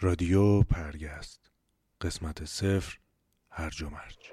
رادیو پرگست. قسمت صفر هرج و مرج.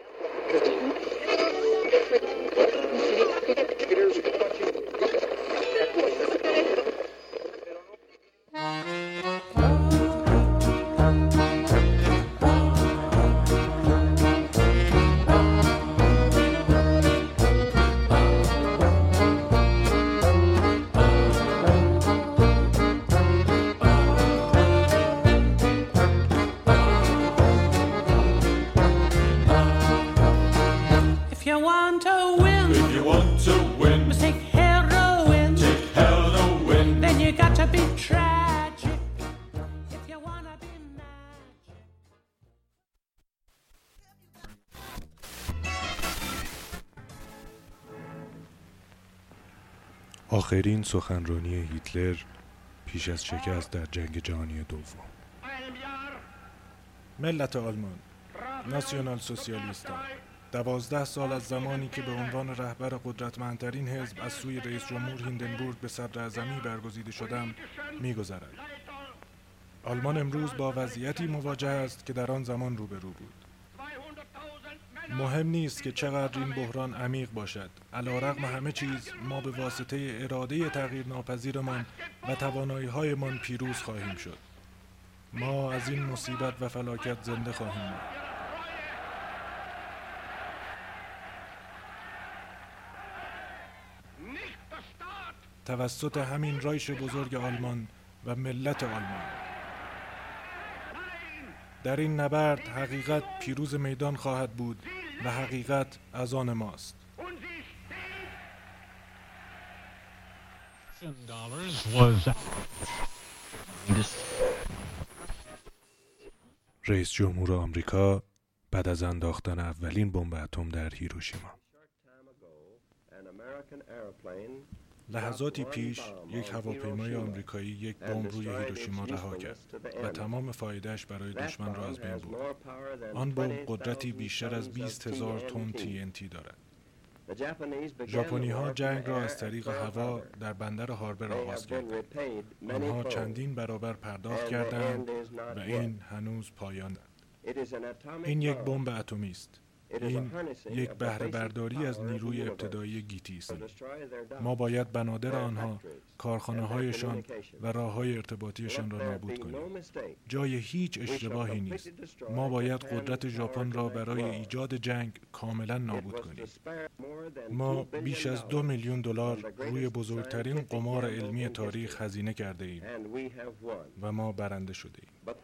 آخرین سخنرانی هیتلر پیش از شکست در جنگ جهانی دوم. ملت آلمان ناسیونال سوسیالیستان دوازده سال از زمانی که به عنوان رهبر قدرتمندترین حزب از سوی رئیس جمهور هیندنبورگ به صدر اعظمی برگزیده شدم میگذرد. آلمان امروز با وضعیتی مواجه است که در آن زمان روبرو بود. مهم نیست که چقدر این بحران عمیق باشد. علیرغم همه چیز ما به واسطه اراده تغییر ناپذیرمان و توانایی هایمان پیروز خواهیم شد. ما از این مصیبت و فلاکت زنده خواهیم بود. توسط همین رایش بزرگ آلمان و ملت آلمان. در این نبرد حقیقت پیروز میدان خواهد بود و حقیقت از آن ماست. رئیس جمهور آمریکا بعد از انداختن اولین بمب اتم در هیروشیما. لحظاتی پیش یک هواپیمای آمریکایی یک بمب روی هیروشیما رها کرد و تمام فایدهش برای دشمن را از بین برد. آن بمب قدرتی بیشتر از 20 هزار تن TNT دارد. ژاپنی ها جنگ را از طریق هوا در بندر هاربر آغاز کردند. آنها چندین برابر پرداخت کردند و این هنوز پایان این یک بمب اتمی است. این یک بهره برداری از نیروی ابتدایی گیتی است. ما باید بنادر آنها کارخانه هایشان و راه های ارتباطیشان را نابود کنیم. جای هیچ اشتباهی نیست. ما باید قدرت ژاپن را برای ایجاد جنگ کاملا نابود کنیم. ما بیش از دو میلیون دلار روی بزرگترین قمار علمی تاریخ هزینه کرده ایم. و ما برنده شده ایم.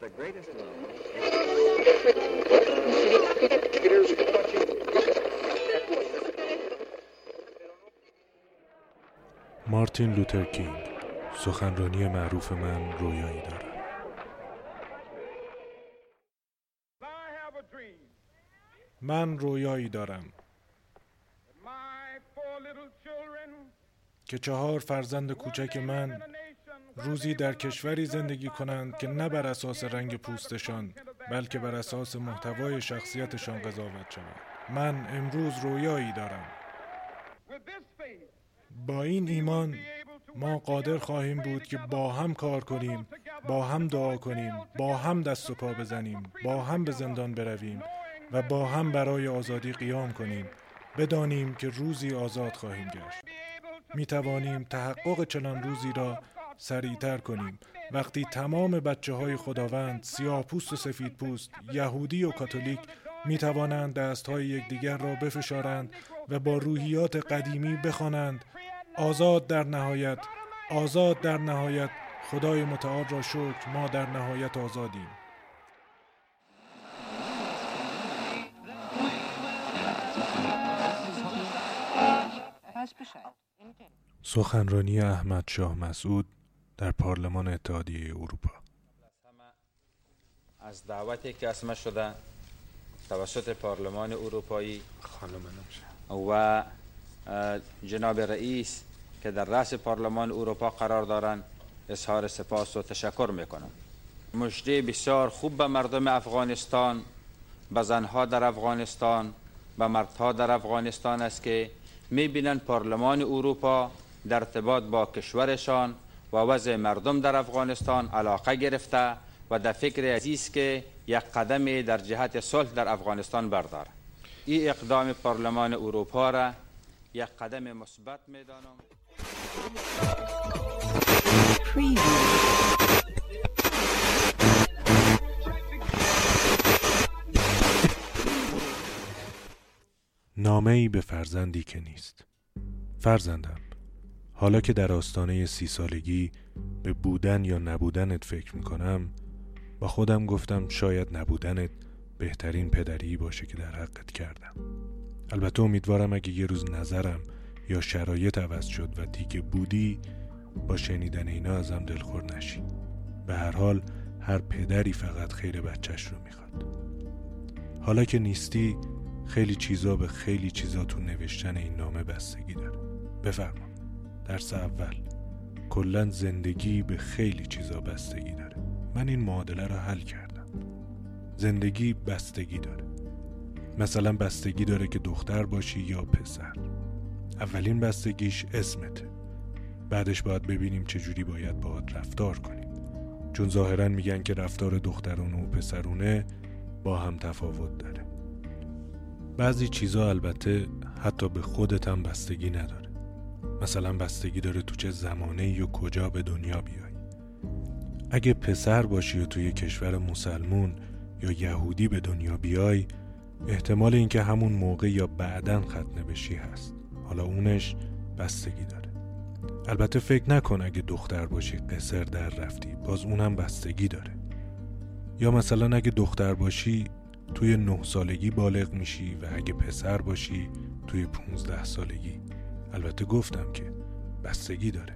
مارتین لوتر کینگ سخنرانی معروف من رویایی دارم. من رویایی دارم که چهار فرزند کوچک من روزی در کشوری زندگی کنند که نه بر اساس رنگ پوستشان بلکه بر اساس محتوای شخصیتشان قضاوت شود. من امروز رویایی دارم. با این ایمان ما قادر خواهیم بود که با هم کار کنیم با هم دعا کنیم با هم دست و پا بزنیم با هم به زندان برویم و با هم برای آزادی قیام کنیم. بدانیم که روزی آزاد خواهیم گشت. می توانیم تحقق چنان روزی را سریعتر کنیم. وقتی تمام بچه های خداوند سیاه پوست و سفید پوست یهودی و کاتولیک می توانند دست های یکدیگر را بفشارند و با روحیات قدیمی بخوانند آزاد در نهایت آزاد در نهایت خدای متعال را شکر ما در نهایت آزادیم. سخنرانی احمد شاه مسعود در پارلمان اتحادیه اروپا. از دعوتی که اسمه شده توسط پارلمان اروپایی و اه، جناب رئیس که در رأس پارلمان اروپا قرار دارند اظهار سپاس و تشکر می‌کنم. مژده بسیار خوب به مردم افغانستان به زنها در افغانستان به مردها در افغانستان است که می‌بینند پارلمان اروپا در ارتباط با کشورشان و وضع مردم در افغانستان علاقه گرفته و در فکر عزیز که یک قدم در جهت صلح در افغانستان بردار. این اقدام پارلمان اروپا را یک قدم مثبت می‌دانم. نامه ای به فرزندی که نیست. فرزندم. حالا که در آستانه سی سالگی به بودن یا نبودنت فکر می‌کنم با خودم گفتم شاید نبودنت بهترین پدری باشه که در حقت کردم. البته امیدوارم اگه یه روز نظرم یا شرایط عوض شد و دیگه بودی با شنیدن اینا ازم دلخور نشی. به هر حال هر پدری فقط خیر بچهش رو می‌خواد. حالا که نیستی خیلی چیزا به خیلی چیزا تو نوشتن این نامه بستگی داره. بفرما. درس اول. کلا زندگی به خیلی چیزا بستگی داره. من این معادله رو حل کردم. زندگی بستگی داره. مثلا بستگی داره که دختر باشی یا پسر. اولین بستگیش اسمته. بعدش باید ببینیم چجوری باید باهات رفتار کنیم. چون ظاهرا میگن که رفتار دخترونه و پسرونه با هم تفاوت داره. بعضی چیزا البته حتی به خودت هم بستگی نداره. مثلا بستگی داره تو چه زمانه و کجا به دنیا بیای. اگه پسر باشی و توی کشور مسلمون یا یهودی به دنیا بیای احتمال اینکه همون موقع یا بعدا ختنه بشی هست. حالا اونش بستگی داره. البته فکر نکن اگه دختر باشی قصر در رفتی باز اونم بستگی داره. یا مثلا اگه دختر باشی توی نه سالگی بالغ میشی و اگه پسر باشی توی پونزده سالگی البته گفتم که بستگی داره.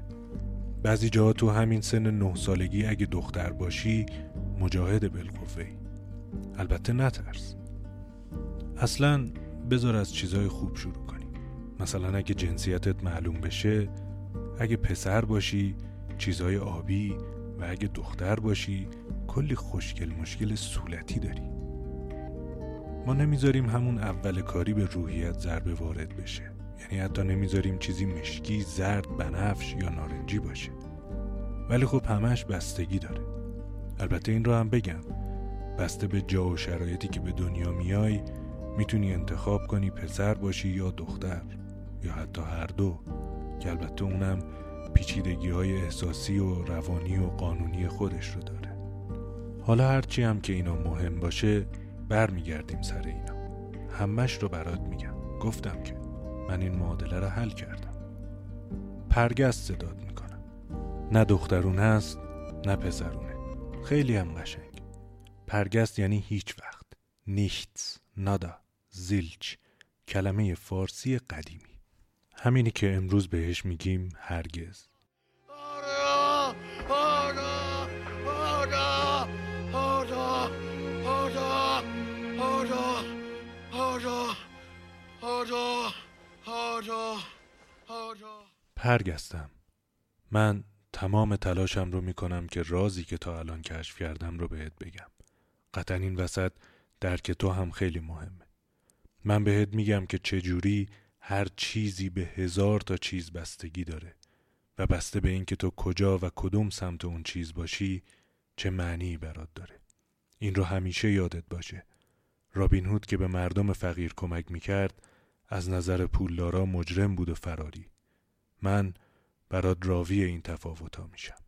بعضی جاها تو همین سن نه سالگی اگه دختر باشی مجاهد بالقوه البته نترس. اصلا بذار از چیزای خوب شروع کنیم. مثلا اگه جنسیتت معلوم بشه اگه پسر باشی چیزای آبی و اگه دختر باشی کلی خوشگل مشکل صورتی داری. ما نمی‌ذاریم همون اول کاری به روحیت ضربه وارد بشه. یعنی حتی نمی‌ذاریم چیزی مشکی، زرد، بنفش یا نارنجی باشه. ولی خب همش بستگی داره. البته این رو هم بگم. بسته به جا و شرایطی که به دنیا میای می‌تونی انتخاب کنی پسر باشی یا دختر یا حتی هر دو. که البته اونم پیچیدگی های احساسی و روانی و قانونی خودش رو داره. حالا هرچی هم که اینا مهم باشه برمیگردیم سر اینا. همش رو برات میگم. گفتم که من این معادله رو حل کردم. پرگست صداد می‌کنم. نه دخترون هست نه پسرونه. خیلی هم قشنگ. پرگست یعنی هیچ وقت. نیشتس نادا زیلچ. کلمه فارسی قدیمی. همینی که امروز بهش میگیم هرگز. پرگستم من تمام تلاشم رو می‌کنم که رازی که تا الان کشف کردم رو بهت بگم. قطعا این وسط درک تو هم خیلی مهمه. من بهت میگم که چجوری هر چیزی به هزار تا چیز بستگی داره و بسته به اینکه تو کجا و کدوم سمت اون چیز باشی چه معنی برات داره. این رو همیشه یادت باشه. رابین هود که به مردم فقیر کمک می‌کرد از نظر پولدارا مجرم بود و فراری. من برات راوی این تفاوت ها میشم.